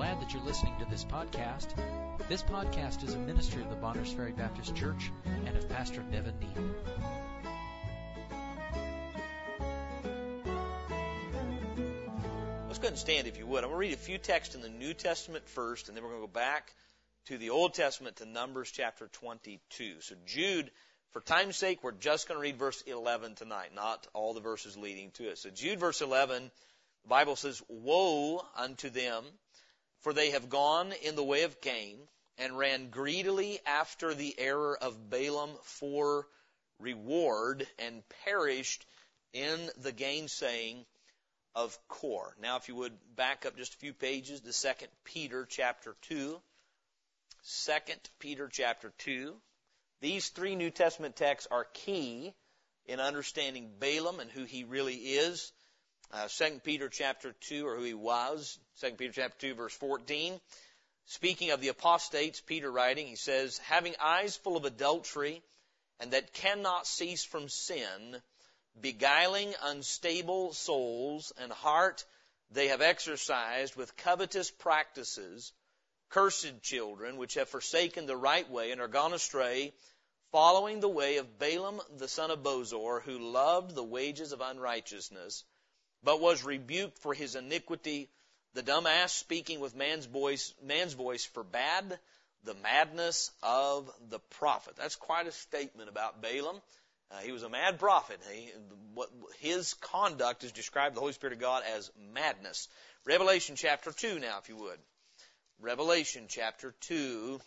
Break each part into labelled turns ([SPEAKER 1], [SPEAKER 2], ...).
[SPEAKER 1] glad that you're listening to this podcast. This podcast is a ministry of the Bonners Ferry Baptist Church and of Pastor Nevin Neal.
[SPEAKER 2] Let's go ahead and stand if you would. I'm going to read a few texts in the New Testament first, and then we're going to go back to the Old Testament to Numbers chapter 22. So, Jude, for time's sake, we're just going to read verse 11 tonight, not all the verses leading to it. So, Jude, verse 11. The Bible says, Woe unto them for they have gone in the way of Cain and ran greedily after the error of Balaam for reward and perished in the gainsaying of Core. Now, if you would back up just a few pages to 2 Peter chapter 2. 2 Peter chapter 2. These three New Testament texts are key in understanding Balaam and who he really is uh, Peter chapter 2, or who he was, Second Peter chapter 2, verse 14. Speaking of the apostates, Peter writing, he says, having eyes full of adultery and that cannot cease from sin, beguiling unstable souls and heart they have exercised with covetous practices, cursed children, which have forsaken the right way and are gone astray, following the way of Balaam the son of Bosor, who loved the wages of unrighteousness, but was rebuked for his iniquity. The dumb ass speaking with man's voice, man's voice forbade the madness of the prophet. That's quite a statement about Balaam. Uh, he was a mad prophet. He, what, his conduct is described the Holy Spirit of God as madness. Revelation chapter 2 now, if you would. Revelation chapter 2,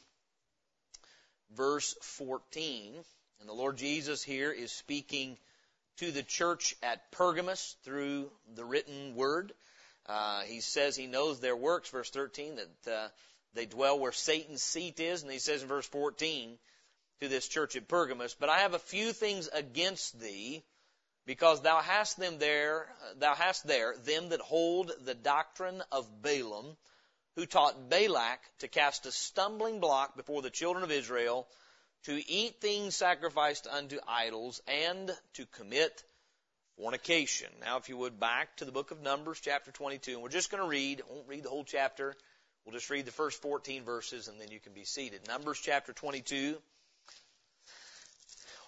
[SPEAKER 2] verse 14. And the Lord Jesus here is speaking to the church at Pergamos through the written word. Uh, he says he knows their works, verse 13, that uh, they dwell where Satan's seat is, and he says in verse 14 to this church at Pergamos, But I have a few things against thee, because thou hast them there, thou hast there them that hold the doctrine of Balaam, who taught Balak to cast a stumbling block before the children of Israel, to eat things sacrificed unto idols, and to commit fornication. Now, if you would, back to the book of Numbers, chapter 22, and we're just going to read, I won't read the whole chapter. We'll just read the first 14 verses and then you can be seated. Numbers chapter 22.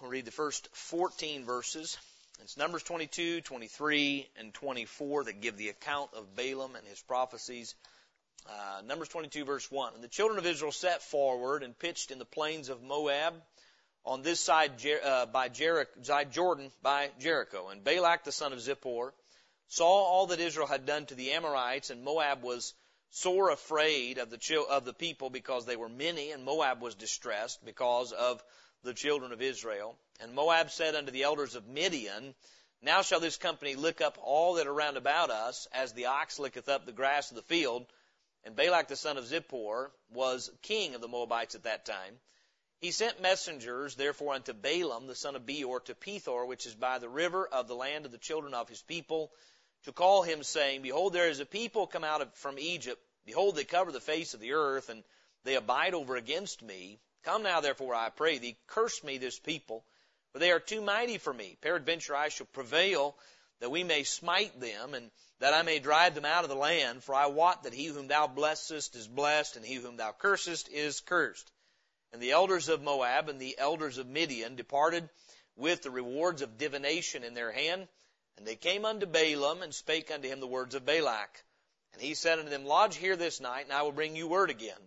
[SPEAKER 2] We'll read the first 14 verses. It's Numbers 22, 23, and 24 that give the account of Balaam and his prophecies uh, Numbers 22 verse 1. And the children of Israel set forward and pitched in the plains of Moab on this side Jer- uh, by Jericho, side Jordan by Jericho. And Balak the son of Zippor saw all that Israel had done to the Amorites and Moab was sore afraid of the of the people because they were many and Moab was distressed because of the children of Israel. And Moab said unto the elders of Midian, Now shall this company lick up all that are round about us as the ox licketh up the grass of the field and Balak the son of Zippor was king of the Moabites at that time. He sent messengers, therefore, unto Balaam the son of Beor to Pethor, which is by the river of the land of the children of his people, to call him, saying, Behold, there is a people come out of, from Egypt. Behold, they cover the face of the earth, and they abide over against me. Come now, therefore, I pray thee, curse me this people, for they are too mighty for me. Peradventure I shall prevail, that we may smite them, and that I may drive them out of the land, for I wot that he whom thou blessest is blessed, and he whom thou cursest is cursed. And the elders of Moab and the elders of Midian departed with the rewards of divination in their hand, and they came unto Balaam and spake unto him the words of Balak. And he said unto them, Lodge here this night, and I will bring you word again.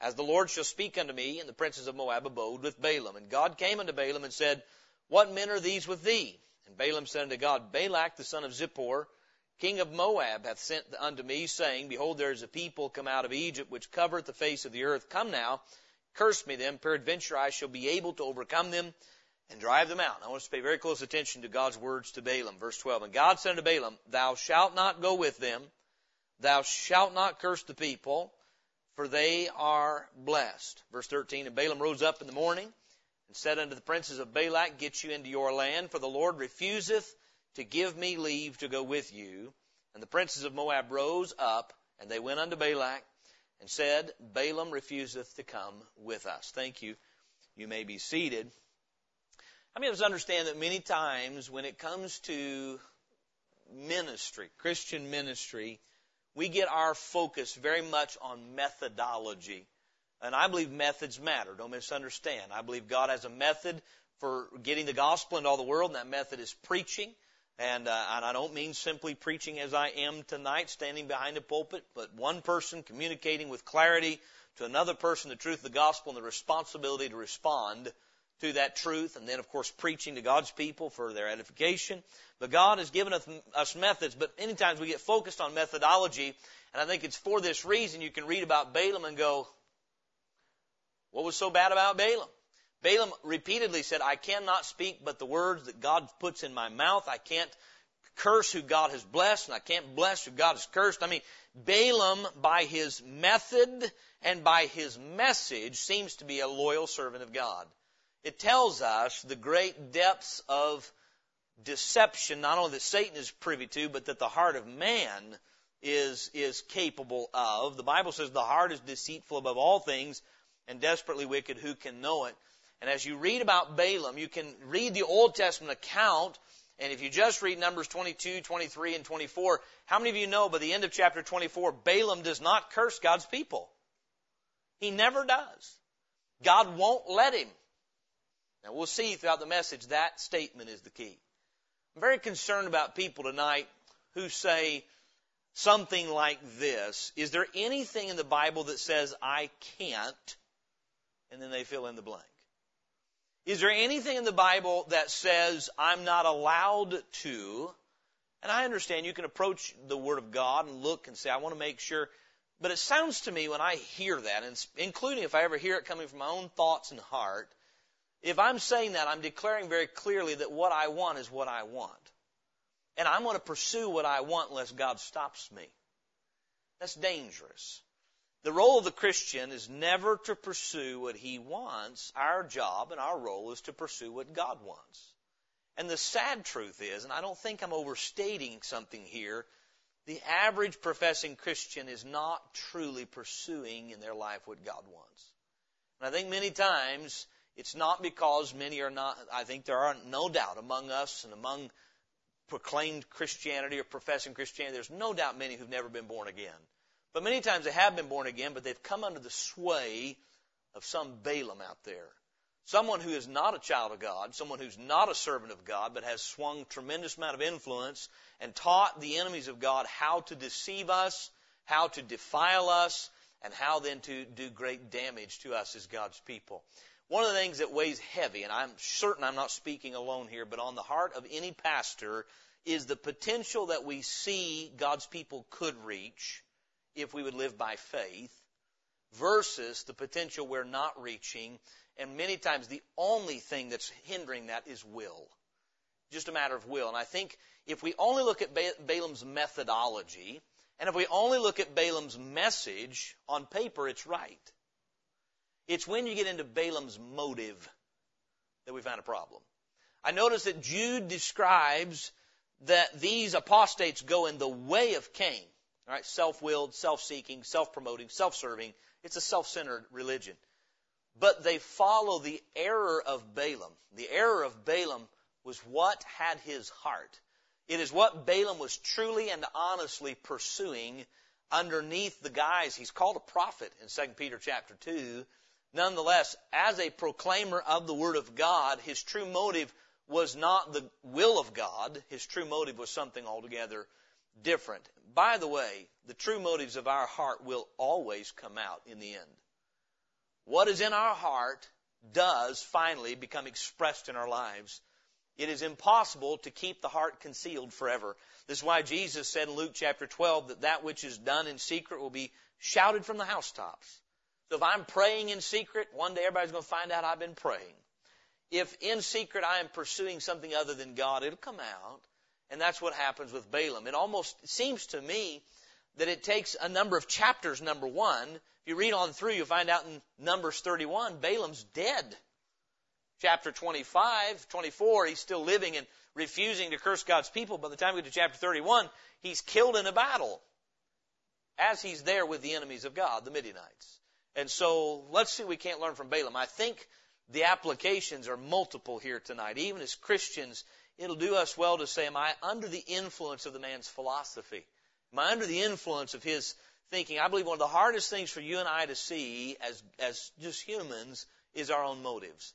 [SPEAKER 2] As the Lord shall speak unto me, and the princes of Moab abode with Balaam. And God came unto Balaam and said, What men are these with thee? And Balaam said unto God, Balak the son of Zippor, king of Moab hath sent unto me, saying, Behold, there is a people come out of Egypt which covereth the face of the earth. Come now, curse me them, peradventure I shall be able to overcome them and drive them out. And I want us to pay very close attention to God's words to Balaam, verse 12. And God said unto Balaam, Thou shalt not go with them, thou shalt not curse the people, for they are blessed. Verse 13, And Balaam rose up in the morning and said unto the princes of Balak, Get you into your land, for the Lord refuseth to give me leave to go with you. And the princes of Moab rose up, and they went unto Balak, and said, Balaam refuseth to come with us. Thank you. You may be seated. I mean, let us understand that many times when it comes to ministry, Christian ministry, we get our focus very much on methodology. And I believe methods matter. Don't misunderstand. I believe God has a method for getting the gospel into all the world, and that method is preaching. And, uh, and I don't mean simply preaching as I am tonight, standing behind a pulpit, but one person communicating with clarity to another person the truth of the gospel and the responsibility to respond to that truth, and then of course preaching to God's people for their edification. But God has given us methods, but many times we get focused on methodology, and I think it's for this reason you can read about Balaam and go, what was so bad about Balaam? Balaam repeatedly said, I cannot speak but the words that God puts in my mouth. I can't curse who God has blessed, and I can't bless who God has cursed. I mean, Balaam, by his method and by his message, seems to be a loyal servant of God. It tells us the great depths of deception, not only that Satan is privy to, but that the heart of man is, is capable of. The Bible says the heart is deceitful above all things and desperately wicked. Who can know it? And as you read about Balaam, you can read the Old Testament account. And if you just read Numbers 22, 23, and 24, how many of you know by the end of chapter 24, Balaam does not curse God's people? He never does. God won't let him. Now we'll see throughout the message that statement is the key. I'm very concerned about people tonight who say something like this. Is there anything in the Bible that says I can't? And then they fill in the blank. Is there anything in the Bible that says I'm not allowed to? And I understand you can approach the Word of God and look and say, I want to make sure. But it sounds to me when I hear that, and including if I ever hear it coming from my own thoughts and heart, if I'm saying that, I'm declaring very clearly that what I want is what I want. And I'm going to pursue what I want unless God stops me. That's dangerous. The role of the Christian is never to pursue what he wants. Our job and our role is to pursue what God wants. And the sad truth is, and I don't think I'm overstating something here, the average professing Christian is not truly pursuing in their life what God wants. And I think many times it's not because many are not, I think there are no doubt among us and among proclaimed Christianity or professing Christianity, there's no doubt many who've never been born again. But many times they have been born again, but they've come under the sway of some Balaam out there. Someone who is not a child of God, someone who's not a servant of God, but has swung tremendous amount of influence and taught the enemies of God how to deceive us, how to defile us, and how then to do great damage to us as God's people. One of the things that weighs heavy, and I'm certain I'm not speaking alone here, but on the heart of any pastor is the potential that we see God's people could reach if we would live by faith versus the potential we're not reaching. And many times the only thing that's hindering that is will. Just a matter of will. And I think if we only look at Balaam's methodology, and if we only look at Balaam's message on paper, it's right. It's when you get into Balaam's motive that we find a problem. I notice that Jude describes that these apostates go in the way of Cain. All right, self-willed, self-seeking, self-promoting, self-serving. It's a self-centered religion. But they follow the error of Balaam. The error of Balaam was what had his heart. It is what Balaam was truly and honestly pursuing underneath the guise he's called a prophet in 2 Peter chapter 2. Nonetheless, as a proclaimer of the word of God, his true motive was not the will of God. His true motive was something altogether different. By the way, the true motives of our heart will always come out in the end. What is in our heart does finally become expressed in our lives. It is impossible to keep the heart concealed forever. This is why Jesus said in Luke chapter 12 that that which is done in secret will be shouted from the housetops. So if I'm praying in secret, one day everybody's going to find out I've been praying. If in secret I am pursuing something other than God, it'll come out. And that's what happens with Balaam. It almost seems to me that it takes a number of chapters, number one. If you read on through, you find out in Numbers 31, Balaam's dead. Chapter 25, 24, he's still living and refusing to curse God's people. By the time we get to chapter 31, he's killed in a battle as he's there with the enemies of God, the Midianites. And so let's see we can't learn from Balaam. I think the applications are multiple here tonight. Even as Christians, it'll do us well to say, am I under the influence of the man's philosophy? Am I under the influence of his thinking? I believe one of the hardest things for you and I to see as, as just humans is our own motives.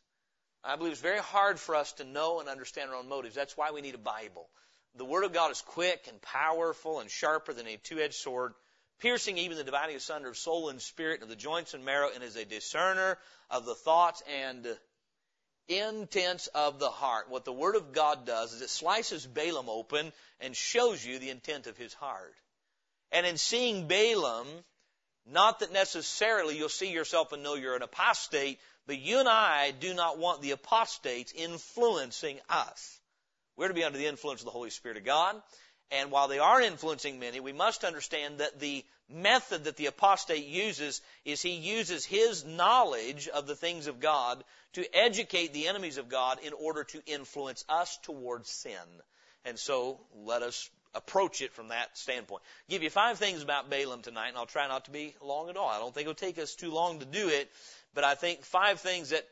[SPEAKER 2] I believe it's very hard for us to know and understand our own motives. That's why we need a Bible. The Word of God is quick and powerful and sharper than a two-edged sword, piercing even the dividing asunder of soul and spirit and of the joints and marrow, and is a discerner of the thoughts and intents of the heart. What the Word of God does is it slices Balaam open and shows you the intent of his heart. And in seeing Balaam, not that necessarily you'll see yourself and know you're an apostate, but you and I do not want the apostates influencing us. We're to be under the influence of the Holy Spirit of God. And while they are influencing many, we must understand that the method that the apostate uses is he uses his knowledge of the things of God to educate the enemies of God in order to influence us towards sin. And so let us approach it from that standpoint. I'll give you five things about Balaam tonight, and I'll try not to be long at all. I don't think it'll take us too long to do it, but I think five things that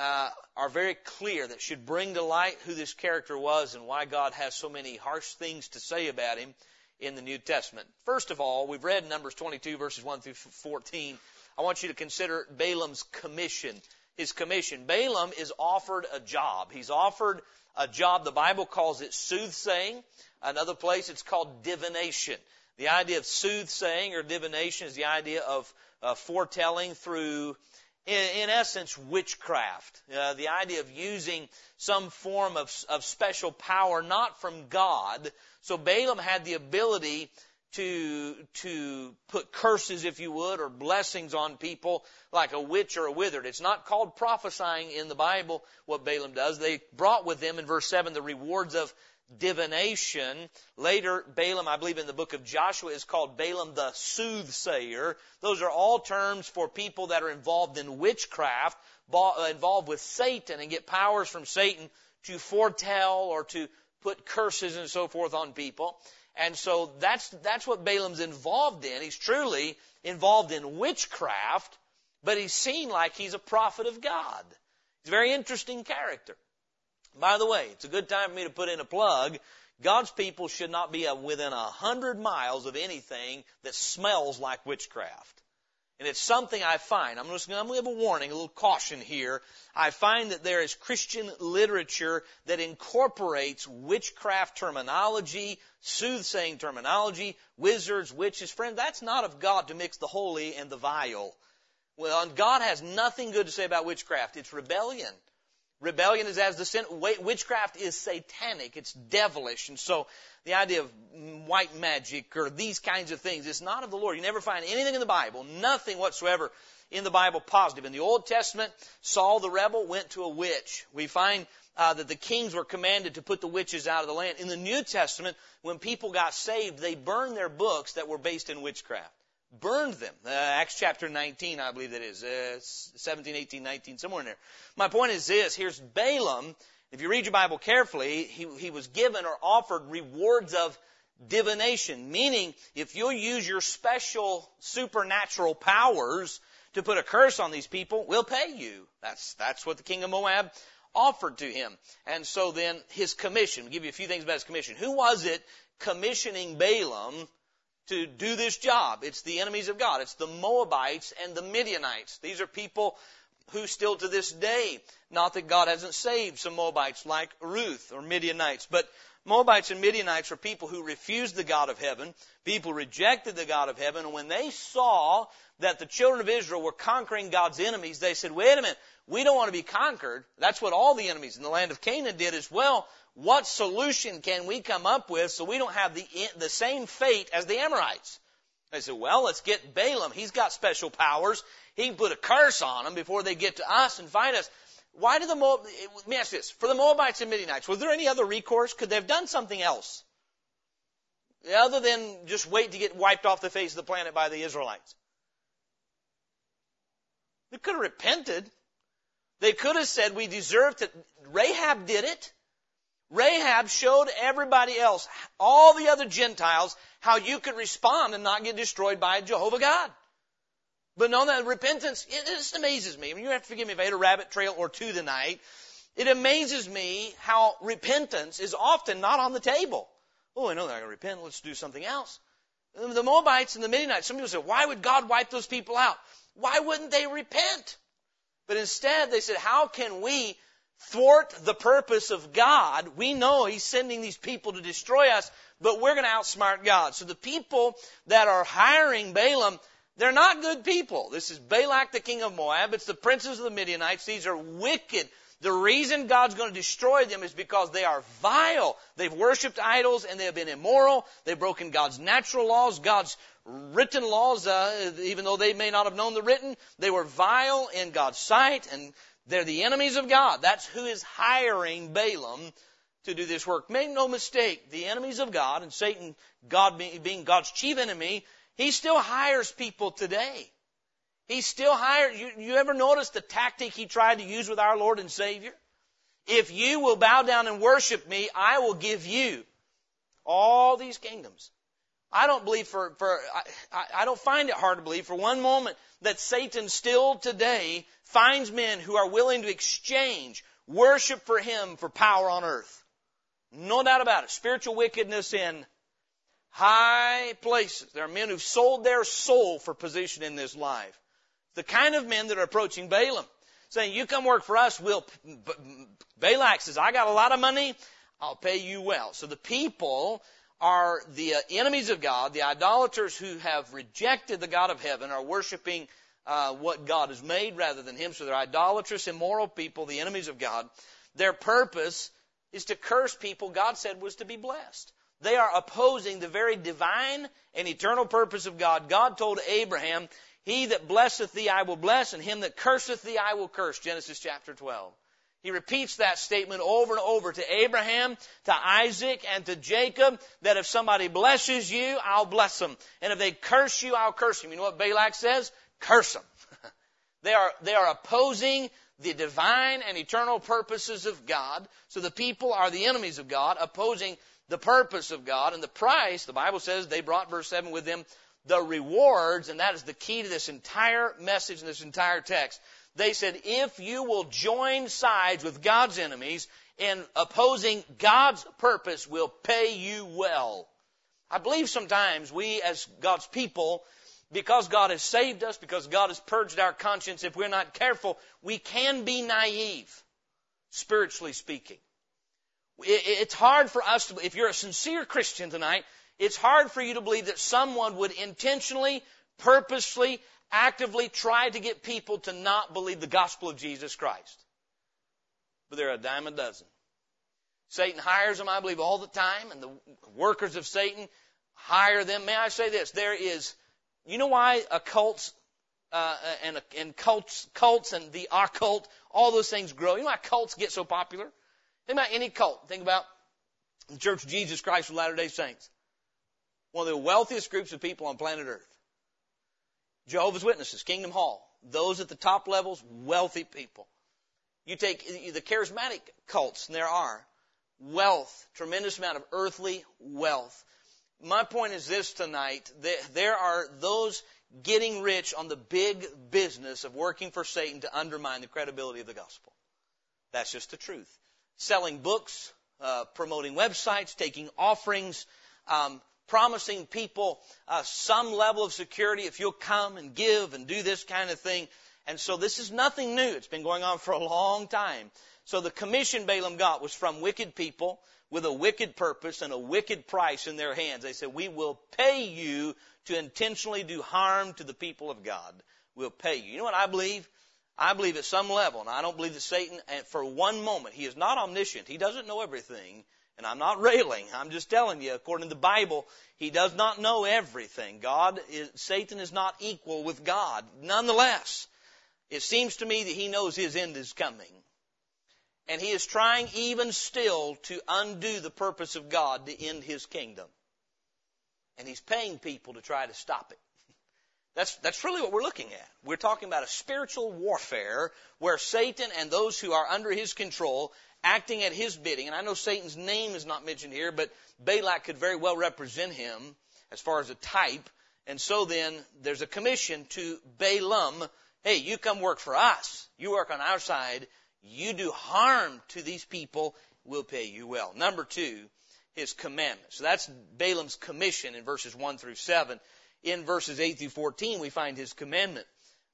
[SPEAKER 2] uh, are very clear that should bring to light who this character was and why God has so many harsh things to say about him in the New Testament. First of all, we've read Numbers 22 verses 1 through 14. I want you to consider Balaam's commission. His commission. Balaam is offered a job. He's offered a job. The Bible calls it soothsaying. Another place it's called divination. The idea of soothsaying or divination is the idea of uh, foretelling through in, in essence, witchcraft. Uh, the idea of using some form of, of special power, not from God. So Balaam had the ability to to put curses, if you would, or blessings on people like a witch or a withered. It's not called prophesying in the Bible. What Balaam does, they brought with them in verse seven the rewards of divination. Later, Balaam, I believe in the book of Joshua, is called Balaam the soothsayer. Those are all terms for people that are involved in witchcraft, uh, involved with Satan and get powers from Satan to foretell or to put curses and so forth on people. And so that's, that's what Balaam's involved in. He's truly involved in witchcraft, but he's seen like he's a prophet of God. He's a very interesting character. By the way, it's a good time for me to put in a plug. God's people should not be within a hundred miles of anything that smells like witchcraft. And it's something I find. I'm just going to give a warning, a little caution here. I find that there is Christian literature that incorporates witchcraft terminology, soothsaying terminology, wizards, witches, friends. That's not of God to mix the holy and the vile. Well, and God has nothing good to say about witchcraft. It's rebellion. Rebellion is as the sin. Witchcraft is satanic. It's devilish. And so the idea of white magic or these kinds of things, it's not of the Lord. You never find anything in the Bible, nothing whatsoever in the Bible positive. In the Old Testament, Saul the rebel went to a witch. We find uh, that the kings were commanded to put the witches out of the land. In the New Testament, when people got saved, they burned their books that were based in witchcraft burned them. Uh, Acts chapter 19, I believe that is. Uh, 17, 18, 19, somewhere in there. My point is this. Here's Balaam. If you read your Bible carefully, he, he was given or offered rewards of divination, meaning if you'll use your special supernatural powers to put a curse on these people, we'll pay you. That's, that's what the king of Moab offered to him. And so then his commission, I'll give you a few things about his commission. Who was it commissioning Balaam to do this job. It's the enemies of God. It's the Moabites and the Midianites. These are people who still to this day, not that God hasn't saved some Moabites like Ruth or Midianites, but Moabites and Midianites were people who refused the God of heaven. People rejected the God of heaven. And when they saw that the children of Israel were conquering God's enemies, they said, wait a minute, we don't want to be conquered. That's what all the enemies in the land of Canaan did as well. What solution can we come up with so we don't have the, the same fate as the Amorites? They said, well, let's get Balaam. He's got special powers. He can put a curse on them before they get to us and fight us. Why did the Moab, eh, let me ask this, for the Moabites and Midianites, was there any other recourse? Could they have done something else? Other than just wait to get wiped off the face of the planet by the Israelites. They could have repented. They could have said, we deserve to, Rahab did it. Rahab showed everybody else, all the other Gentiles, how you could respond and not get destroyed by Jehovah God. But no, that repentance, it just amazes me. I mean, you have to forgive me if I hit a rabbit trail or two tonight. It amazes me how repentance is often not on the table. Oh, I know they're going to repent. Let's do something else. Um, the Moabites and the Midianites, some people say, why would God wipe those people out? Why wouldn't they repent? But instead, they said, how can we thwart the purpose of God? We know He's sending these people to destroy us, but we're going to outsmart God. So the people that are hiring Balaam they're not good people. This is Balak, the king of Moab. It's the princes of the Midianites. These are wicked. The reason God's going to destroy them is because they are vile. They've worshiped idols and they have been immoral. They've broken God's natural laws, God's written laws, uh, even though they may not have known the written. They were vile in God's sight and they're the enemies of God. That's who is hiring Balaam to do this work. Make no mistake, the enemies of God and Satan, God being God's chief enemy, he still hires people today. He still hires. You, you ever notice the tactic he tried to use with our Lord and Savior? If you will bow down and worship me, I will give you all these kingdoms. I don't believe for, for I, I don't find it hard to believe for one moment that Satan still today finds men who are willing to exchange worship for him for power on earth. No doubt about it. Spiritual wickedness in high places. There are men who've sold their soul for position in this life. The kind of men that are approaching Balaam, saying, "You come work for us." We'll. Balak says, "I got a lot of money. I'll pay you well." So the people are the uh, enemies of God. The idolaters who have rejected the God of heaven are worshiping. Uh, what God has made rather than Him. So they're idolatrous, immoral people, the enemies of God. Their purpose is to curse people God said was to be blessed. They are opposing the very divine and eternal purpose of God. God told Abraham, He that blesseth thee I will bless, and him that curseth thee I will curse. Genesis chapter 12. He repeats that statement over and over to Abraham, to Isaac, and to Jacob that if somebody blesses you, I'll bless them. And if they curse you, I'll curse them. You know what Balak says? Curse them. they are, they are opposing the divine and eternal purposes of God. So the people are the enemies of God, opposing the purpose of God and the price, the Bible says they brought, verse 7, with them the rewards, and that is the key to this entire message and this entire text. They said, if you will join sides with God's enemies in opposing God's purpose, will pay you well. I believe sometimes we as God's people, because God has saved us, because God has purged our conscience, if we're not careful, we can be naive, spiritually speaking. It's hard for us to, if you're a sincere Christian tonight, it's hard for you to believe that someone would intentionally, purposely, actively try to get people to not believe the gospel of Jesus Christ. But there are a dime a dozen. Satan hires them, I believe, all the time, and the workers of Satan hire them. May I say this? There is, you know why occults uh, uh and, and cults, cults and the occult, all those things grow. You know why cults get so popular? Think about any cult. Think about the Church of Jesus Christ of Latter-day Saints. One of the wealthiest groups of people on planet Earth. Jehovah's Witnesses, Kingdom Hall. Those at the top levels, wealthy people. You take the charismatic cults, and there are wealth, tremendous amount of earthly wealth. My point is this tonight, that there are those getting rich on the big business of working for Satan to undermine the credibility of the gospel. That's just the truth selling books, uh, promoting websites, taking offerings, um, promising people uh, some level of security if you'll come and give and do this kind of thing. And so this is nothing new. It's been going on for a long time. So the commission Balaam got was from wicked people with a wicked purpose and a wicked price in their hands. They said, we will pay you to intentionally do harm to the people of God. We'll pay you. You know what I believe? I believe at some level, and I don't believe that Satan, for one moment, he is not omniscient. He doesn't know everything. And I'm not railing. I'm just telling you, according to the Bible, he does not know everything. God is, Satan is not equal with God. Nonetheless, it seems to me that he knows his end is coming. And he is trying even still to undo the purpose of God to end his kingdom. And he's paying people to try to stop it. That's, that's really what we're looking at. We're talking about a spiritual warfare where Satan and those who are under his control acting at his bidding, and I know Satan's name is not mentioned here, but Balak could very well represent him as far as a type. And so then there's a commission to Balaam, hey, you come work for us. You work on our side. You do harm to these people. We'll pay you well. Number two, his commandments. So that's Balaam's commission in verses one through seven in verses 8 through 14, we find his commandment.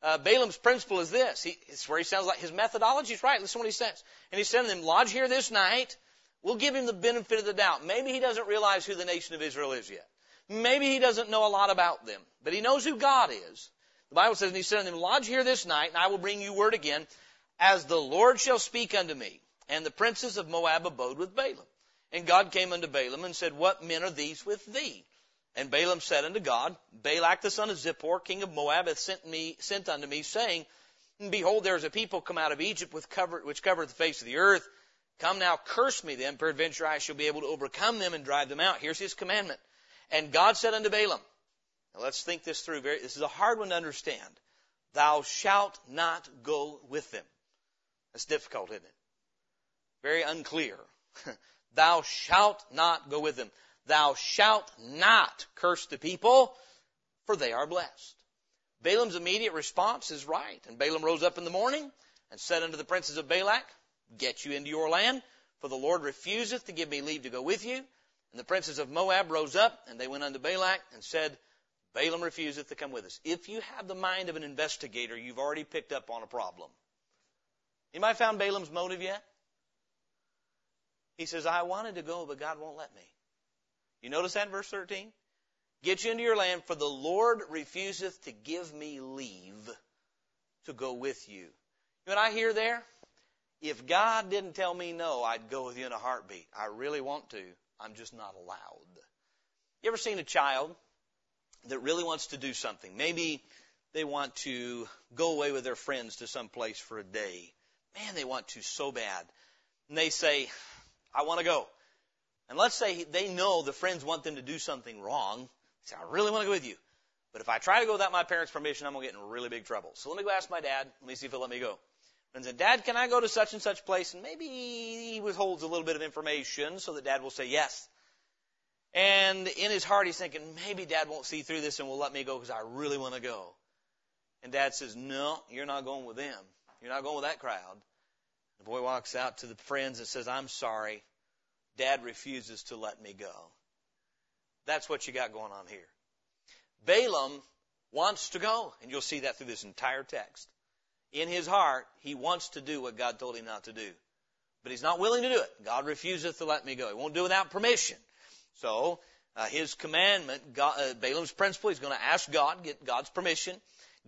[SPEAKER 2] Uh, Balaam's principle is this. He, it's where he sounds like his methodology is right. Listen to what he says. And he's sending them, lodge here this night. We'll give him the benefit of the doubt. Maybe he doesn't realize who the nation of Israel is yet. Maybe he doesn't know a lot about them, but he knows who God is. The Bible says, and he said unto them, lodge here this night, and I will bring you word again, as the Lord shall speak unto me. And the princes of Moab abode with Balaam. And God came unto Balaam and said, What men are these with thee? And Balaam said unto God, Balak the son of Zippor, king of Moab, hath sent me, sent unto me, saying, Behold, there is a people come out of Egypt with cover, which covereth the face of the earth. Come now, curse me then, peradventure I shall be able to overcome them and drive them out. Here's his commandment. And God said unto Balaam, now let's think this through. Very, this is a hard one to understand. Thou shalt not go with them. That's difficult, isn't it? Very unclear. Thou shalt not go with them thou shalt not curse the people, for they are blessed. Balaam's immediate response is right. And Balaam rose up in the morning and said unto the princes of Balak, Get you into your land, for the Lord refuseth to give me leave to go with you. And the princes of Moab rose up, and they went unto Balak and said, Balaam refuseth to come with us. If you have the mind of an investigator, you've already picked up on a problem. Anybody found Balaam's motive yet? He says, I wanted to go, but God won't let me. You notice that in verse 13? Get you into your land, for the Lord refuseth to give me leave to go with you. what I hear there? If God didn't tell me no, I'd go with you in a heartbeat. I really want to. I'm just not allowed. You ever seen a child that really wants to do something? Maybe they want to go away with their friends to some place for a day. Man, they want to so bad. And they say, I want to go. And let's say they know the friends want them to do something wrong. They say, I really want to go with you. But if I try to go without my parents' permission, I'm going to get in really big trouble. So let me go ask my dad. Let me see if he'll let me go. And said, Dad, can I go to such and such place? And maybe he withholds a little bit of information so that dad will say yes. And in his heart, he's thinking, maybe dad won't see through this and will let me go because I really want to go. And dad says, no, you're not going with them. You're not going with that crowd. The boy walks out to the friends and says, I'm sorry. Dad refuses to let me go. That's what you got going on here. Balaam wants to go, and you'll see that through this entire text. In his heart, he wants to do what God told him not to do. But he's not willing to do it. God refuseth to let me go. He won't do it without permission. So, uh, his commandment, God, uh, Balaam's principle, he's going to ask God, get God's permission.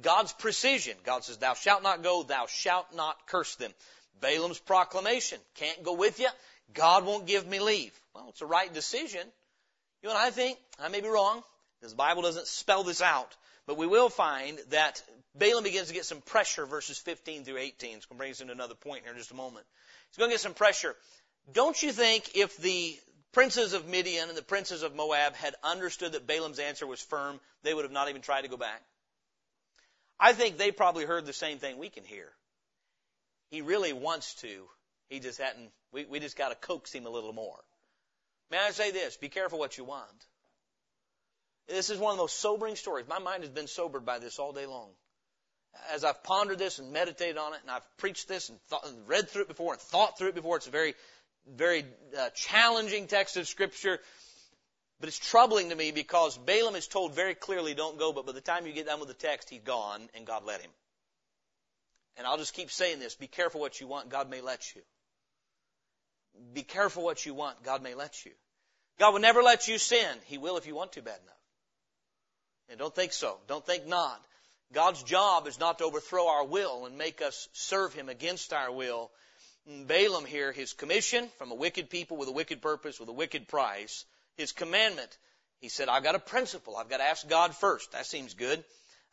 [SPEAKER 2] God's precision. God says, thou shalt not go, thou shalt not curse them. Balaam's proclamation, can't go with you, God won't give me leave. Well, it's a right decision. You know I think? I may be wrong. because the Bible doesn't spell this out. But we will find that Balaam begins to get some pressure, verses 15 through 18. It's going to bring us into another point here in just a moment. He's going to get some pressure. Don't you think if the princes of Midian and the princes of Moab had understood that Balaam's answer was firm, they would have not even tried to go back? I think they probably heard the same thing we can hear. He really wants to, he just hadn't, we, we just got to coax him a little more. May I say this? Be careful what you want. This is one of the most sobering stories. My mind has been sobered by this all day long. As I've pondered this and meditated on it, and I've preached this and, thought, read through it before and thought through it before, it's a very, very uh, challenging text of Scripture. But it's troubling to me because Balaam is told very clearly, don't go, but by the time you get done with the text, he's gone and God let him. And I'll just keep saying this, be careful what you want, God may let you be careful what you want. God may let you. God will never let you sin. He will if you want to bad enough. And don't think so. Don't think not. God's job is not to overthrow our will and make us serve Him against our will. Mm, Balaam here, his commission from a wicked people with a wicked purpose, with a wicked price, his commandment. He said, I've got a principle. I've got to ask God first. That seems good.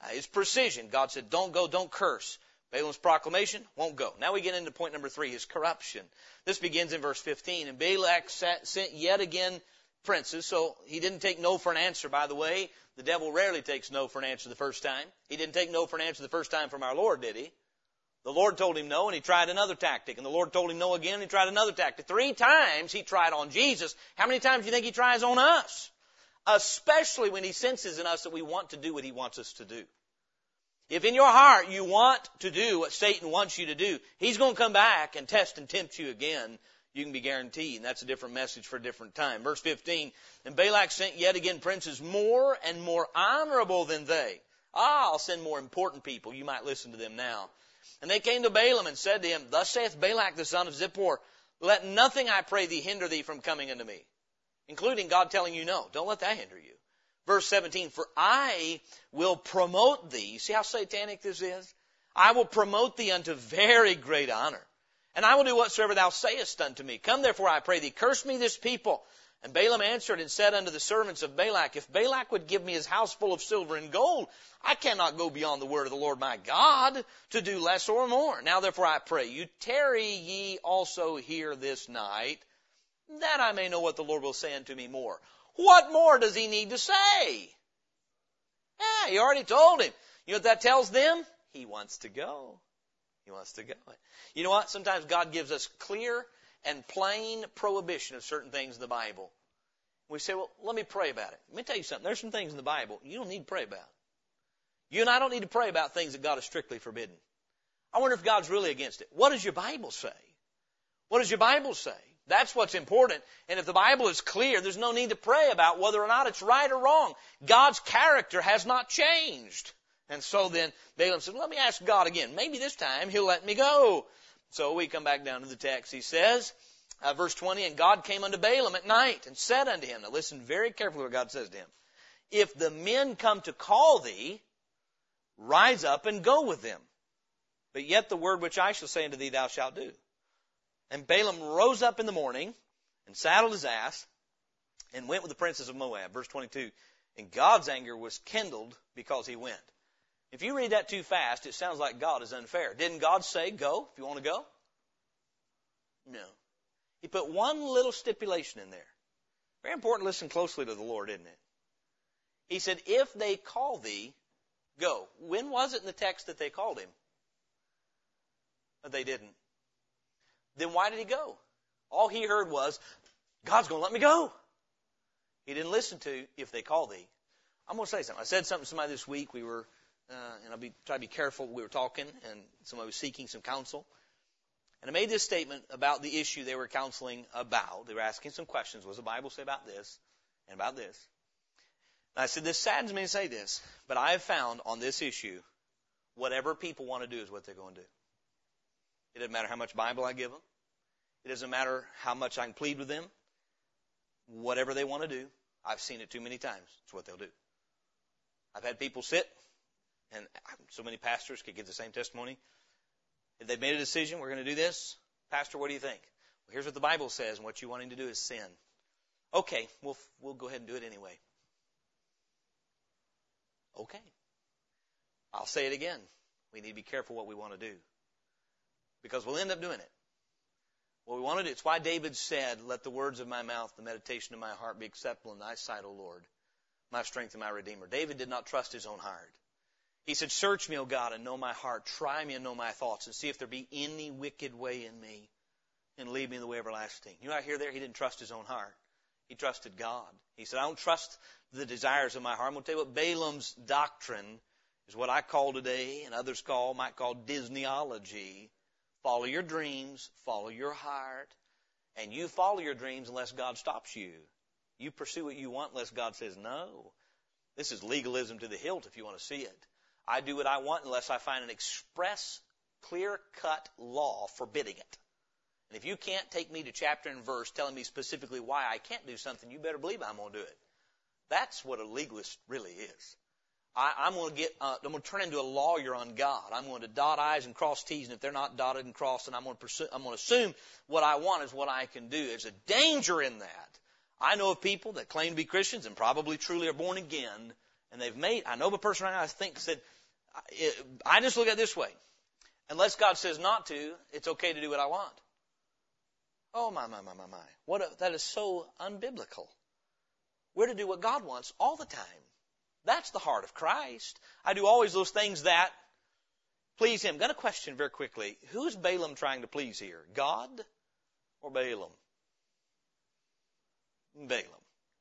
[SPEAKER 2] Uh, his precision. God said, don't go, don't curse. Balaam's proclamation won't go. Now we get into point number three, his corruption. This begins in verse 15. And Balak sat, sent yet again princes. So he didn't take no for an answer, by the way. The devil rarely takes no for an answer the first time. He didn't take no for an answer the first time from our Lord, did he? The Lord told him no and he tried another tactic. And the Lord told him no again and he tried another tactic. Three times he tried on Jesus. How many times do you think he tries on us? Especially when he senses in us that we want to do what he wants us to do. If in your heart you want to do what Satan wants you to do, he's going to come back and test and tempt you again. You can be guaranteed. And that's a different message for a different time. Verse 15. And Balak sent yet again princes more and more honorable than they. Ah, I'll send more important people. You might listen to them now. And they came to Balaam and said to him, Thus saith Balak the son of Zippor, Let nothing, I pray thee, hinder thee from coming unto me. Including God telling you no. Don't let that hinder you. Verse 17, for I will promote thee. See how satanic this is? I will promote thee unto very great honor. And I will do whatsoever thou sayest unto me. Come therefore, I pray thee, curse me this people. And Balaam answered and said unto the servants of Balak, If Balak would give me his house full of silver and gold, I cannot go beyond the word of the Lord my God to do less or more. Now therefore I pray you, tarry ye also here this night, that I may know what the Lord will say unto me more. What more does he need to say? Yeah, he already told him. You know what that tells them? He wants to go. He wants to go. You know what? Sometimes God gives us clear and plain prohibition of certain things in the Bible. We say, well, let me pray about it. Let me tell you something. There's some things in the Bible you don't need to pray about. You and I don't need to pray about things that God has strictly forbidden. I wonder if God's really against it. What does your Bible say? What does your Bible say? That's what's important. And if the Bible is clear, there's no need to pray about whether or not it's right or wrong. God's character has not changed. And so then Balaam said, let me ask God again. Maybe this time he'll let me go. So we come back down to the text. He says, uh, verse 20, and God came unto Balaam at night and said unto him, now listen very carefully what God says to him. If the men come to call thee, rise up and go with them. But yet the word which I shall say unto thee thou shalt do. And Balaam rose up in the morning and saddled his ass and went with the princes of Moab. Verse 22. And God's anger was kindled because he went. If you read that too fast, it sounds like God is unfair. Didn't God say, go if you want to go? No. He put one little stipulation in there. Very important to listen closely to the Lord, isn't it? He said, if they call thee, go. When was it in the text that they called him? But uh, they didn't then why did he go? All he heard was, God's going to let me go. He didn't listen to, if they call thee. I'm going to say something. I said something to somebody this week. We were, uh, and I'll be, try to be careful. We were talking, and somebody was seeking some counsel. And I made this statement about the issue they were counseling about. They were asking some questions. What does the Bible say about this and about this? And I said, this saddens me to say this, but I have found on this issue, whatever people want to do is what they're going to do. It doesn't matter how much Bible I give them. It doesn't matter how much I can plead with them. Whatever they want to do, I've seen it too many times. It's what they'll do. I've had people sit, and so many pastors could give the same testimony. If they've made a decision, we're going to do this. Pastor, what do you think? Well, here's what the Bible says, and what you want him to do is sin. Okay, we'll we'll go ahead and do it anyway. Okay. I'll say it again. We need to be careful what we want to do because we'll end up doing it. What we want to do, it's why David said, let the words of my mouth, the meditation of my heart be acceptable in thy sight, O Lord, my strength and my redeemer. David did not trust his own heart. He said, search me, O God, and know my heart. Try me and know my thoughts and see if there be any wicked way in me and lead me in the way everlasting. You know, I hear there, he didn't trust his own heart. He trusted God. He said, I don't trust the desires of my heart. I'm going to tell you what Balaam's doctrine is what I call today and others call, might call Disneyology. Follow your dreams, follow your heart, and you follow your dreams unless God stops you. You pursue what you want unless God says no. This is legalism to the hilt if you want to see it. I do what I want unless I find an express, clear cut law forbidding it. And if you can't take me to chapter and verse telling me specifically why I can't do something, you better believe I'm going to do it. That's what a legalist really is. I, am going to get, uh, I'm going to turn into a lawyer on God. I'm going to dot I's and cross T's, and if they're not dotted and crossed, then I'm going to pursue, I'm going to assume what I want is what I can do. There's a danger in that. I know of people that claim to be Christians and probably truly are born again, and they've made, I know of a person right now I think said, I just look at it this way. Unless God says not to, it's okay to do what I want. Oh my, my, my, my, my. What a, that is so unbiblical. We're to do what God wants all the time. That's the heart of Christ. I do always those things that please him. i a question very quickly. Who's Balaam trying to please here? God or Balaam? Balaam.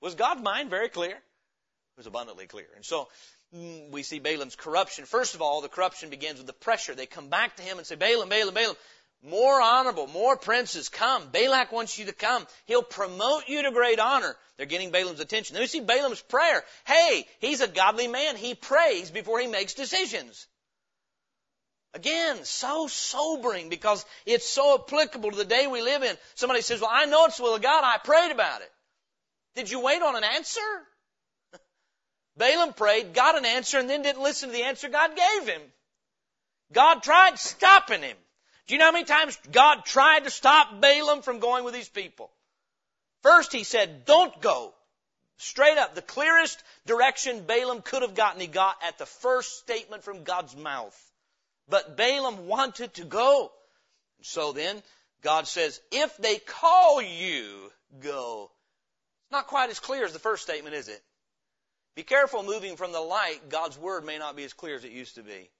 [SPEAKER 2] Was God's mind very clear? It was abundantly clear. And so mm, we see Balaam's corruption. First of all, the corruption begins with the pressure. They come back to him and say, Balaam, Balaam, Balaam more honorable, more princes, come. Balak wants you to come. He'll promote you to great honor. They're getting Balaam's attention. Then we see Balaam's prayer. Hey, he's a godly man. He prays before he makes decisions. Again, so sobering because it's so applicable to the day we live in. Somebody says, well, I know it's the will of God. I prayed about it. Did you wait on an answer? Balaam prayed, got an answer, and then didn't listen to the answer God gave him. God tried stopping him. Do you know how many times God tried to stop Balaam from going with these people? First, he said, don't go. Straight up, the clearest direction Balaam could have gotten, he got at the first statement from God's mouth. But Balaam wanted to go. So then, God says, if they call you, go. It's not quite as clear as the first statement, is it? Be careful moving from the light. God's word may not be as clear as it used to be.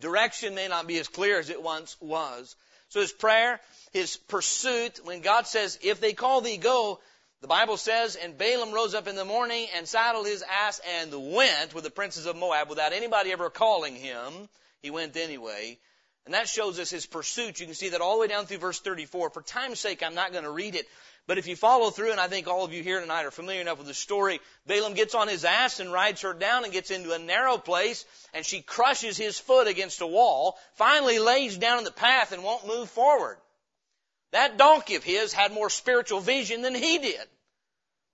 [SPEAKER 2] Direction may not be as clear as it once was. So his prayer, his pursuit, when God says, if they call thee, go, the Bible says, and Balaam rose up in the morning and saddled his ass and went with the princes of Moab without anybody ever calling him. He went anyway. And that shows us his pursuit. You can see that all the way down through verse 34. For time's sake, I'm not going to read it, but if you follow through, and I think all of you here tonight are familiar enough with the story, Balaam gets on his ass and rides her down and gets into a narrow place, and she crushes his foot against a wall, finally lays down in the path and won't move forward. That donkey of his had more spiritual vision than he did.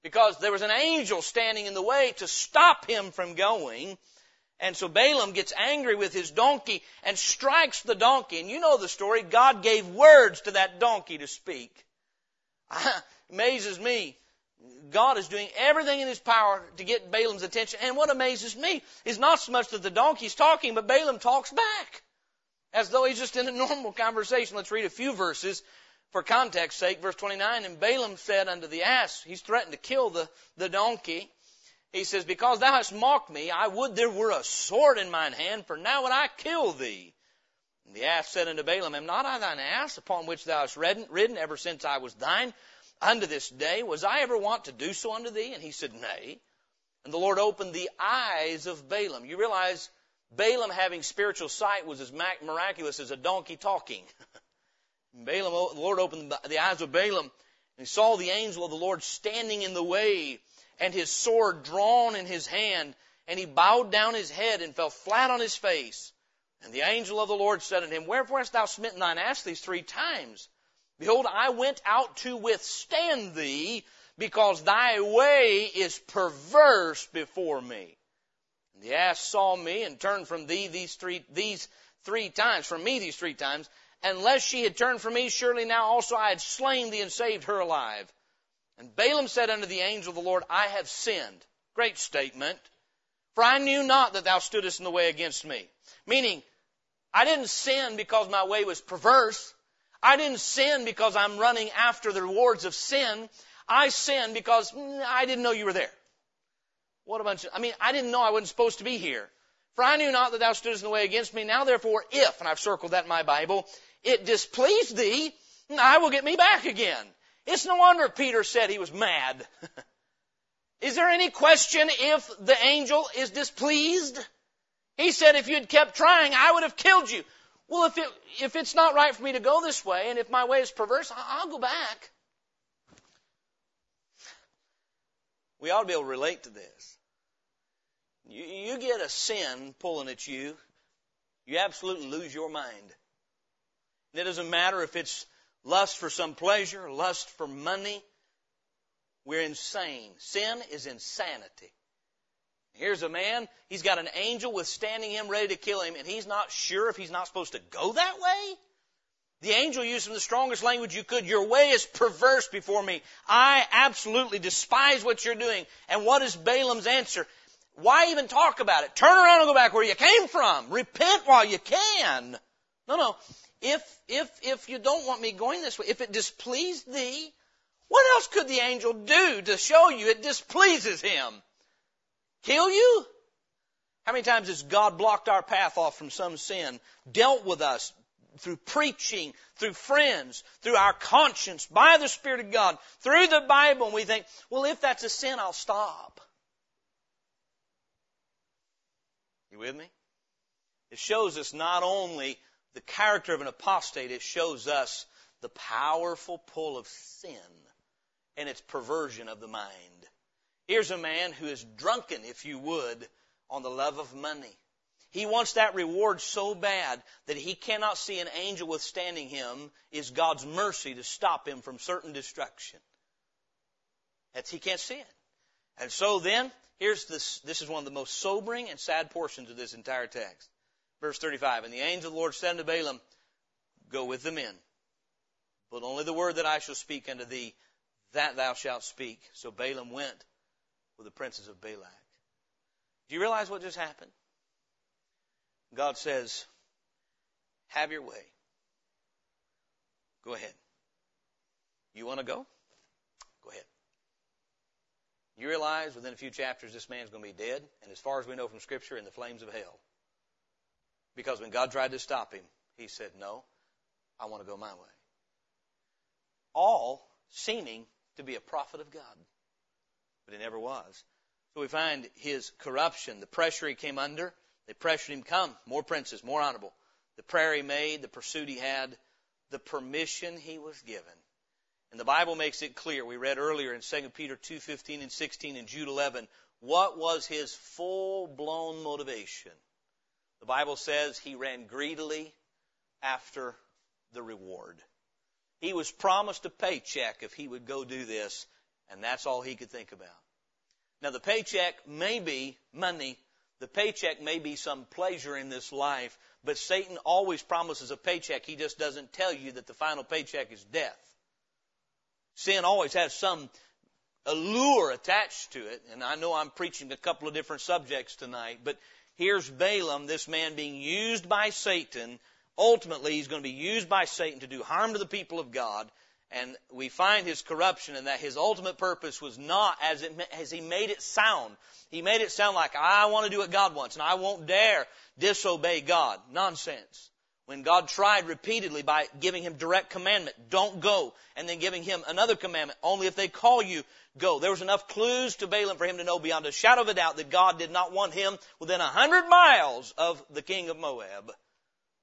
[SPEAKER 2] Because there was an angel standing in the way to stop him from going. And so Balaam gets angry with his donkey and strikes the donkey. And you know the story. God gave words to that donkey to speak. amazes me. God is doing everything in his power to get Balaam's attention. And what amazes me is not so much that the donkey's talking, but Balaam talks back as though he's just in a normal conversation. Let's read a few verses for context's sake. Verse 29, and Balaam said unto the ass, he's threatened to kill the, the donkey. He says, because thou hast mocked me, I would there were a sword in mine hand, for now would I kill thee. And the ass said unto Balaam, Am not I thine ass upon which thou hast ridden, ridden ever since I was thine unto this day? Was I ever wont to do so unto thee? And he said, Nay. And the Lord opened the eyes of Balaam. You realize Balaam having spiritual sight was as miraculous as a donkey talking. Balaam, the Lord opened the eyes of Balaam and he saw the angel of the Lord standing in the way and his sword drawn in his hand and he bowed down his head and fell flat on his face and the angel of the Lord said unto him, Wherefore hast thou smitten thine ass these three times? Behold, I went out to withstand thee, because thy way is perverse before me. And the ass saw me and turned from thee these three, these three times, from me these three times. Unless she had turned from me, surely now also I had slain thee and saved her alive. And Balaam said unto the angel of the Lord, I have sinned. Great statement. For I knew not that thou stoodest in the way against me. Meaning, I didn't sin because my way was perverse. I didn't sin because I'm running after the rewards of sin. I sinned because mm, I didn't know you were there. What a bunch of, I mean, I didn't know I wasn't supposed to be here. For I knew not that thou stoodest in the way against me. Now therefore, if, and I've circled that in my Bible, it displeased thee, I will get me back again. It's no wonder Peter said he was mad. Is there any question if the angel is displeased? He said, if you had kept trying, I would have killed you. Well, if, it, if it's not right for me to go this way, and if my way is perverse, I'll go back. We ought to be able to relate to this. You, you get a sin pulling at you, you absolutely lose your mind. And it doesn't matter if it's lust for some pleasure, lust for money, we're insane. Sin is insanity. Here's a man, he's got an angel withstanding him, ready to kill him, and he's not sure if he's not supposed to go that way? The angel used the strongest language you could. Your way is perverse before me. I absolutely despise what you're doing. And what is Balaam's answer? Why even talk about it? Turn around and go back where you came from. Repent while you can. No, no. If, if, if you don't want me going this way, if it displeased thee, what else could the angel do to show you it displeases him? Kill you? How many times has God blocked our path off from some sin, dealt with us through preaching, through friends, through our conscience, by the Spirit of God, through the Bible, and we think, well, if that's a sin, I'll stop. You with me? It shows us not only the character of an apostate, it shows us the powerful pull of sin and it's perversion of the mind. Here's a man who is drunken, if you would, on the love of money. He wants that reward so bad that he cannot see an angel withstanding him is God's mercy to stop him from certain destruction. That's, he can't see it. And so then, here's this, this is one of the most sobering and sad portions of this entire text. Verse 35, And the angel of the Lord said unto Balaam, Go with the men, but only the word that I shall speak unto thee, that thou shalt speak. So Balaam went with the princes of Balak. Do you realize what just happened? God says, have your way. Go ahead. You want to go? Go ahead. You realize within a few chapters this man's going to be dead, and as far as we know from Scripture, in the flames of hell. Because when God tried to stop him, he said, No, I want to go my way. All seeming to be a prophet of God. But he never was. So we find his corruption, the pressure he came under. They pressured him, come, more princes, more honorable. The prayer he made, the pursuit he had, the permission he was given. And the Bible makes it clear. We read earlier in 2 Peter 2:15 and 16 and Jude 11 what was his full-blown motivation. The Bible says he ran greedily after the reward. He was promised a paycheck if he would go do this, and that's all he could think about. Now the paycheck may be money. The paycheck may be some pleasure in this life, but Satan always promises a paycheck. He just doesn't tell you that the final paycheck is death. Sin always has some allure attached to it, and I know I'm preaching a couple of different subjects tonight, but here's Balaam, this man being used by Satan ultimately he's going to be used by Satan to do harm to the people of God. And we find his corruption and that his ultimate purpose was not as, it, as he made it sound. He made it sound like, I want to do what God wants and I won't dare disobey God. Nonsense. When God tried repeatedly by giving him direct commandment, don't go, and then giving him another commandment, only if they call you, go. There was enough clues to Balaam for him to know beyond a shadow of a doubt that God did not want him within a hundred miles of the king of Moab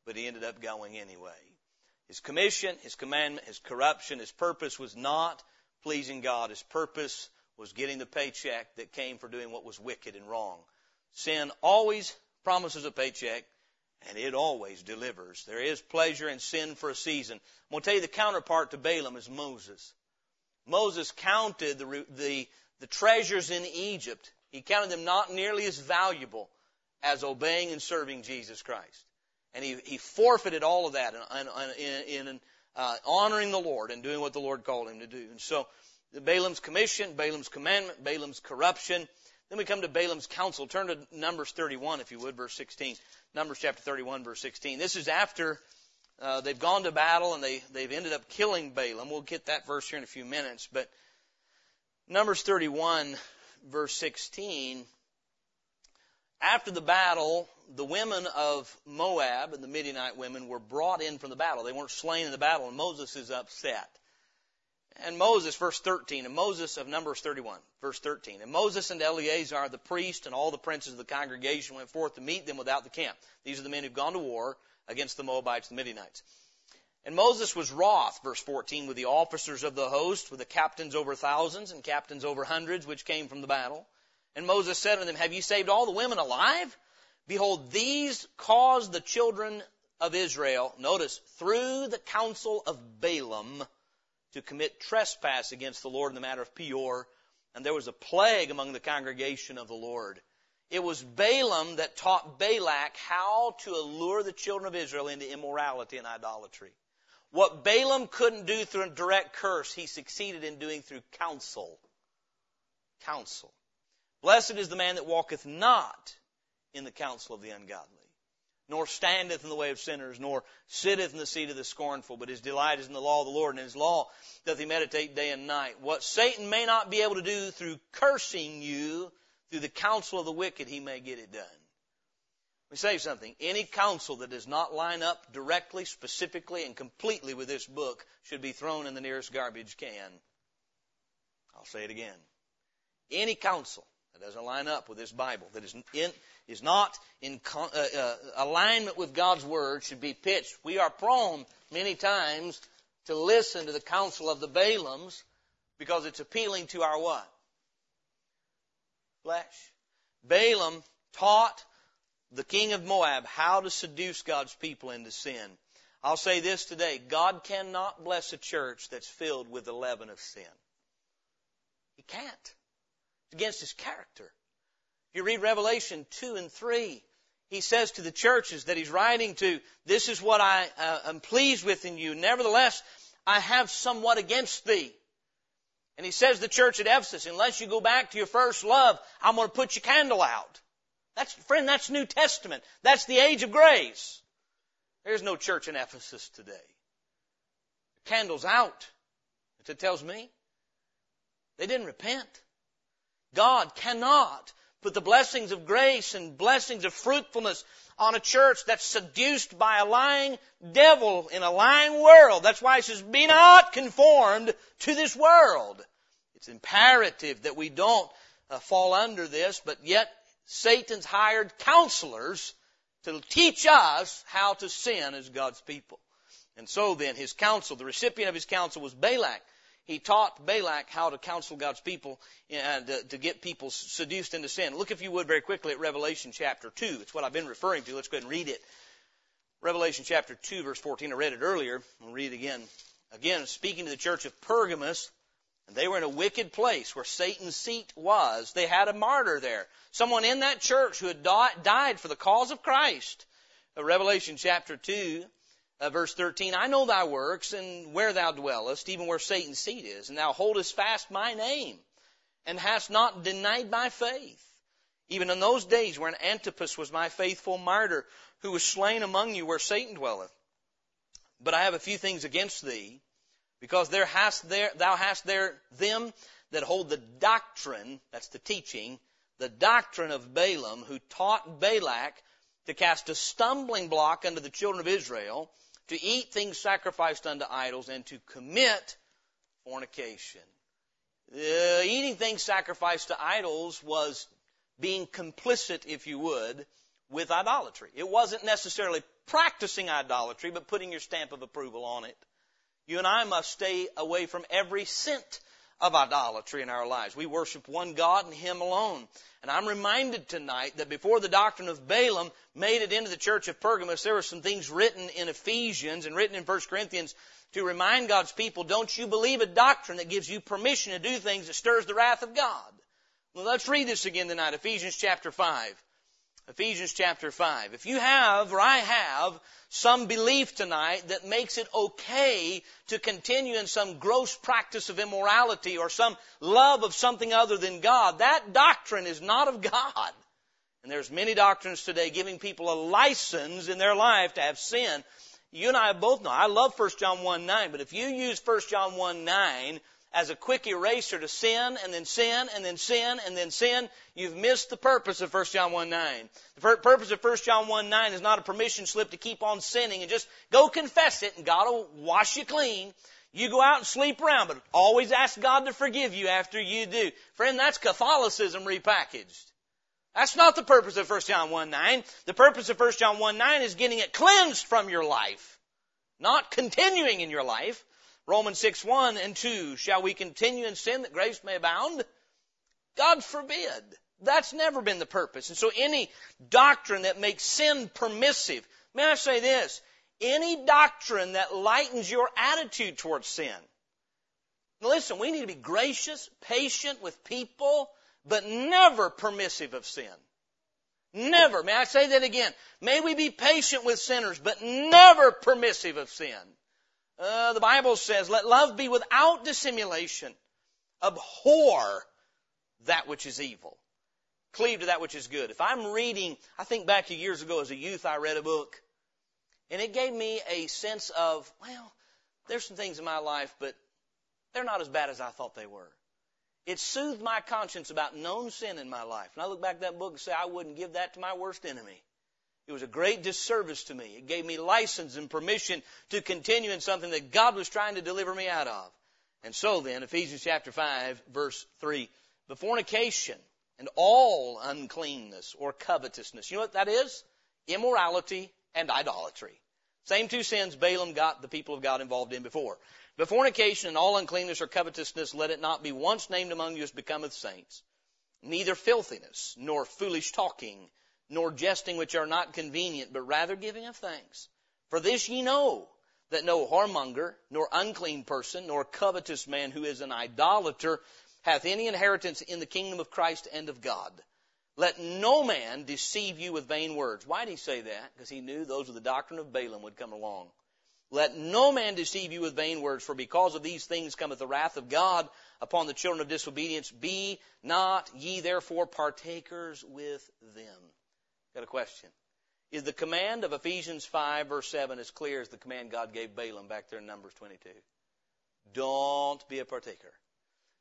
[SPEAKER 2] but he ended up going anyway. His commission, his commandment, his corruption, his purpose was not pleasing God. His purpose was getting the paycheck that came for doing what was wicked and wrong. Sin always promises a paycheck and it always delivers. There is pleasure in sin for a season. I'm going to tell you the counterpart to Balaam is Moses. Moses counted the, the, the treasures in Egypt. He counted them not nearly as valuable as obeying and serving Jesus Christ. And he, he forfeited all of that in, in, in uh, honoring the Lord and doing what the Lord called him to do. And so Balaam's commission, Balaam's commandment, Balaam's corruption. Then we come to Balaam's counsel. Turn to Numbers 31, if you would, verse 16. Numbers chapter 31, verse 16. This is after uh, they've gone to battle and they, they've ended up killing Balaam. We'll get that verse here in a few minutes. But Numbers 31, verse 16. After the battle, the women of Moab and the Midianite women were brought in from the battle. They weren't slain in the battle, and Moses is upset. And Moses, verse 13, and Moses of Numbers 31, verse 13, and Moses and Eleazar the priest and all the princes of the congregation went forth to meet them without the camp. These are the men who've gone to war against the Moabites and the Midianites. And Moses was wroth, verse 14, with the officers of the host, with the captains over thousands and captains over hundreds, which came from the battle. And Moses said unto them, Have you saved all the women alive? Behold, these caused the children of Israel, notice, through the counsel of Balaam, to commit trespass against the Lord in the matter of Peor, and there was a plague among the congregation of the Lord. It was Balaam that taught Balak how to allure the children of Israel into immorality and idolatry. What Balaam couldn't do through a direct curse, he succeeded in doing through counsel. Counsel. Blessed is the man that walketh not in the counsel of the ungodly, nor standeth in the way of sinners, nor sitteth in the seat of the scornful, but his delight is in the law of the Lord, and in his law doth he meditate day and night. What Satan may not be able to do through cursing you, through the counsel of the wicked, he may get it done. Let me say something. Any counsel that does not line up directly, specifically, and completely with this book should be thrown in the nearest garbage can. I'll say it again. Any counsel that doesn't line up with this Bible. That is in, is not in con, uh, uh, alignment with God's word should be pitched. We are prone many times to listen to the counsel of the Balaams because it's appealing to our what? Flesh. Balaam taught the king of Moab how to seduce God's people into sin. I'll say this today. God cannot bless a church that's filled with the leaven of sin. He can't against his character. if You read Revelation 2 and 3. He says to the churches that he's writing to, this is what I uh, am pleased with in you. Nevertheless, I have somewhat against thee. And he says to the church at Ephesus, unless you go back to your first love, I'm going to put your candle out. That's, friend, that's New Testament. That's the age of grace. There's no church in Ephesus today. The candle's out. It tells me they didn't repent. God cannot put the blessings of grace and blessings of fruitfulness on a church that's seduced by a lying devil in a lying world. That's why he says, be not conformed to this world. It's imperative that we don't uh, fall under this, but yet Satan's hired counselors to teach us how to sin as God's people. And so then his counsel, the recipient of his counsel was Balak. He taught Balak how to counsel God's people uh, to, to get people seduced into sin. Look, if you would, very quickly at Revelation chapter 2. It's what I've been referring to. Let's go ahead and read it. Revelation chapter 2, verse 14. I read it earlier. I'll read it again. Again, speaking to the church of Pergamos, and they were in a wicked place where Satan's seat was. They had a martyr there, someone in that church who had died for the cause of Christ. Uh, Revelation chapter 2, uh, verse 13, I know thy works and where thou dwellest, even where Satan's seat is, and thou holdest fast my name and hast not denied my faith. Even in those days when Antipas was my faithful martyr, who was slain among you where Satan dwelleth. But I have a few things against thee, because hast there, thou hast there them that hold the doctrine, that's the teaching, the doctrine of Balaam, who taught Balak to cast a stumbling block unto the children of Israel, to eat things sacrificed unto idols, and to commit fornication. eating things sacrificed to idols was being complicit, if you would, with idolatry. It wasn't necessarily practicing idolatry, but putting your stamp of approval on it. You and I must stay away from every scent of idolatry in our lives. We worship one God and Him alone. And I'm reminded tonight that before the doctrine of Balaam made it into the church of Pergamos, there were some things written in Ephesians and written in 1 Corinthians to remind God's people, don't you believe a doctrine that gives you permission to do things that stirs the wrath of God? Well, let's read this again tonight, Ephesians chapter 5. Ephesians chapter 5. If you have, or I have, some belief tonight that makes it okay to continue in some gross practice of immorality or some love of something other than God, that doctrine is not of God. And there's many doctrines today giving people a license in their life to have sin. You and I both know. I love 1 John 1 9, but if you use 1 John 1 9 as a quick eraser to sin and then sin and then sin and then sin, you've missed the purpose of 1 John 1 9. The purpose of 1 John 1 9 is not a permission slip to keep on sinning and just go confess it and God will wash you clean. You go out and sleep around, but always ask God to forgive you after you do. Friend, that's Catholicism repackaged. That's not the purpose of 1 John 1 9. The purpose of 1 John 1 9 is getting it cleansed from your life, not continuing in your life. Romans 6, 1 and 2, shall we continue in sin that grace may abound? God forbid. That's never been the purpose. And so any doctrine that makes sin permissive, may I say this, any doctrine that lightens your attitude towards sin. Now listen, we need to be gracious, patient with people, but never permissive of sin. Never. May I say that again? May we be patient with sinners, but never permissive of sin. Uh, the Bible says, let love be without dissimulation. Abhor that which is evil. Cleave to that which is good. If I'm reading, I think back to years ago as a youth, I read a book and it gave me a sense of, well, there's some things in my life, but they're not as bad as I thought they were. It soothed my conscience about known sin in my life. And I look back at that book and say, I wouldn't give that to my worst enemy. It was a great disservice to me. It gave me license and permission to continue in something that God was trying to deliver me out of. And so then, Ephesians chapter 5, verse 3, the fornication and all uncleanness or covetousness. You know what that is? Immorality and idolatry. Same two sins Balaam got the people of God involved in before. But fornication and all uncleanness or covetousness, let it not be once named among you as becometh saints, neither filthiness, nor foolish talking, nor jesting which are not convenient, but rather giving of thanks. For this ye know, that no whoremonger, nor unclean person, nor covetous man who is an idolater, hath any inheritance in the kingdom of Christ and of God. Let no man deceive you with vain words. Why did he say that? Because he knew those of the doctrine of Balaam would come along. Let no man deceive you with vain words, for because of these things cometh the wrath of God upon the children of disobedience. Be not ye therefore partakers with them. Got a question. Is the command of Ephesians 5 verse 7 as clear as the command God gave Balaam back there in Numbers 22? Don't be a partaker.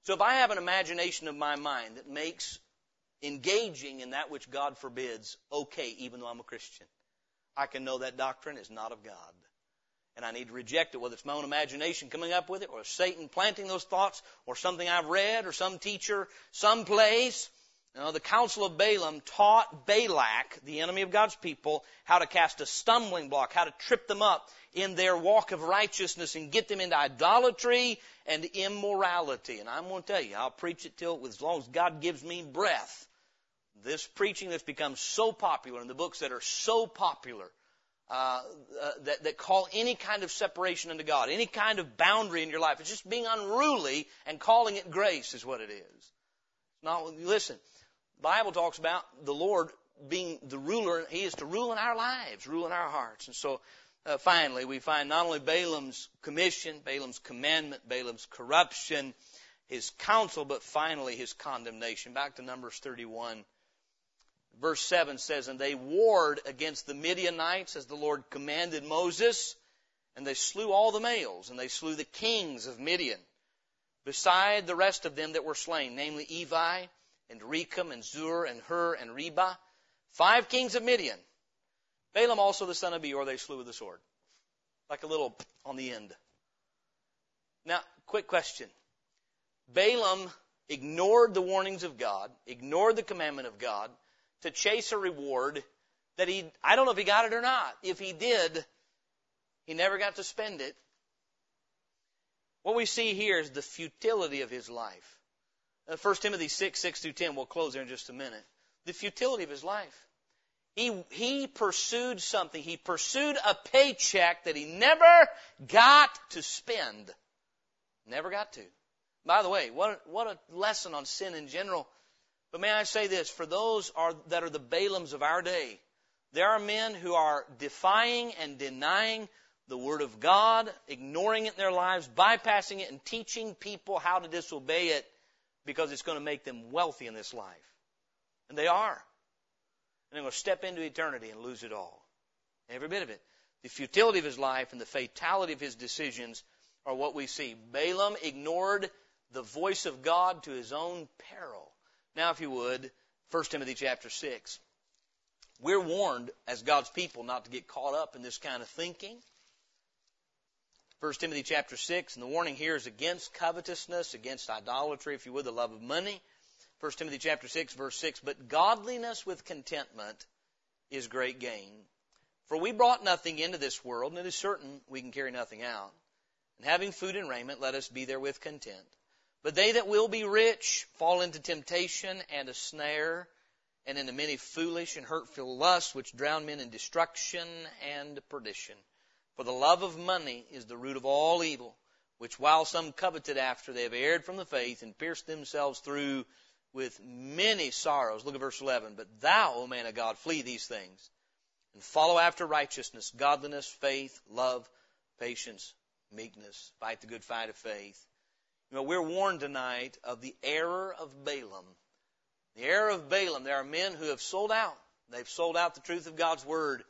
[SPEAKER 2] So if I have an imagination of my mind that makes engaging in that which God forbids okay, even though I'm a Christian, I can know that doctrine is not of God. And I need to reject it, whether it's my own imagination coming up with it, or Satan planting those thoughts, or something I've read, or some teacher, some place. Now, the counsel of Balaam taught Balak, the enemy of God's people, how to cast a stumbling block, how to trip them up in their walk of righteousness and get them into idolatry and immorality. And I'm going to tell you, I'll preach it till as long as God gives me breath. This preaching that's become so popular and the books that are so popular uh, uh, that, that call any kind of separation unto God, any kind of boundary in your life, it's just being unruly and calling it grace is what it is. Now, listen. Bible talks about the Lord being the ruler. He is to rule in our lives, rule in our hearts. And so, uh, finally, we find not only Balaam's commission, Balaam's commandment, Balaam's corruption, his counsel, but finally his condemnation. Back to Numbers 31. Verse 7 says, And they warred against the Midianites as the Lord commanded Moses, and they slew all the males, and they slew the kings of Midian, beside the rest of them that were slain, namely Evi, and Rekem and Zur and Hur and Reba, five kings of Midian. Balaam also the son of Beor they slew with the sword. Like a little on the end. Now, quick question. Balaam ignored the warnings of God, ignored the commandment of God to chase a reward that he, I don't know if he got it or not. If he did, he never got to spend it. What we see here is the futility of his life. 1 uh, Timothy 6, 6 through 10. We'll close there in just a minute. The futility of his life. He, he pursued something. He pursued a paycheck that he never got to spend. Never got to. By the way, what, what a lesson on sin in general. But may I say this, for those are, that are the Balaams of our day, there are men who are defying and denying the Word of God, ignoring it in their lives, bypassing it, and teaching people how to disobey it because it's going to make them wealthy in this life. And they are. And they're going to step into eternity and lose it all. Every bit of it. The futility of his life and the fatality of his decisions are what we see. Balaam ignored the voice of God to his own peril. Now, if you would, 1 Timothy chapter 6. We're warned as God's people not to get caught up in this kind of thinking First Timothy chapter 6, and the warning here is against covetousness, against idolatry, if you would, the love of money. First Timothy chapter 6, verse 6, but godliness with contentment is great gain. For we brought nothing into this world, and it is certain we can carry nothing out. And having food and raiment, let us be therewith content. But they that will be rich fall into temptation and a snare, and into many foolish and hurtful lusts, which drown men in destruction and perdition. For the love of money is the root of all evil, which while some coveted after, they have erred from the faith and pierced themselves through with many sorrows. Look at verse 11. But thou, O man of God, flee these things and follow after righteousness, godliness, faith, love, patience, meekness. Fight the good fight of faith. You know, we're warned tonight of the error of Balaam. The error of Balaam. There are men who have sold out. They've sold out the truth of God's word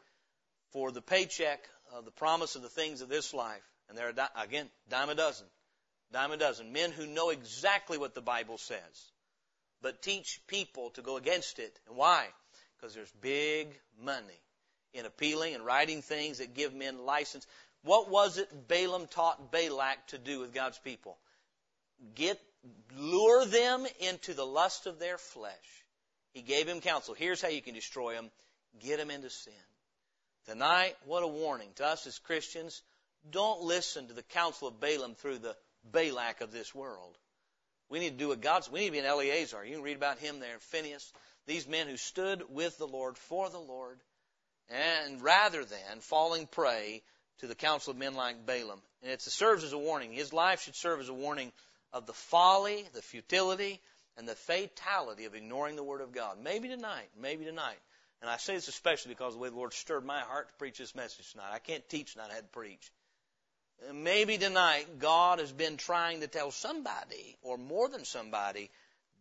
[SPEAKER 2] for the paycheck uh, the promise of the things of this life. And there are, di- again, dime a dozen. Dime a dozen. Men who know exactly what the Bible says, but teach people to go against it. And why? Because there's big money in appealing and writing things that give men license. What was it Balaam taught Balak to do with God's people? Get, lure them into the lust of their flesh. He gave him counsel. Here's how you can destroy them. Get them into sin. Tonight, what a warning to us as Christians. Don't listen to the counsel of Balaam through the Balak of this world. We need to do what God's, we need to be an Eleazar. You can read about him there Phinehas. These men who stood with the Lord for the Lord and rather than falling prey to the counsel of men like Balaam. And it serves as a warning. His life should serve as a warning of the folly, the futility, and the fatality of ignoring the Word of God. Maybe tonight, maybe tonight, and I say this especially because the way the Lord stirred my heart to preach this message tonight. I can't teach tonight, I had to preach. Maybe tonight God has been trying to tell somebody, or more than somebody,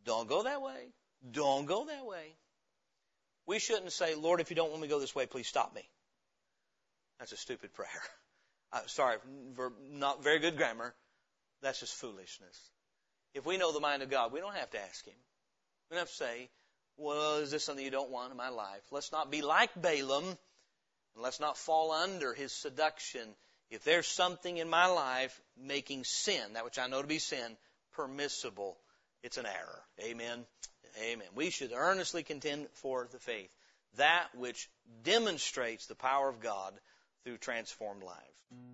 [SPEAKER 2] don't go that way. Don't go that way. We shouldn't say, Lord, if you don't want me to go this way, please stop me. That's a stupid prayer. I'm sorry, not very good grammar. That's just foolishness. If we know the mind of God, we don't have to ask Him. We don't have to say, well, is this something you don't want in my life? Let's not be like Balaam, and let's not fall under his seduction. If there's something in my life making sin, that which I know to be sin, permissible, it's an error. Amen. Amen. We should earnestly contend for the faith, that which demonstrates the power of God through transformed lives.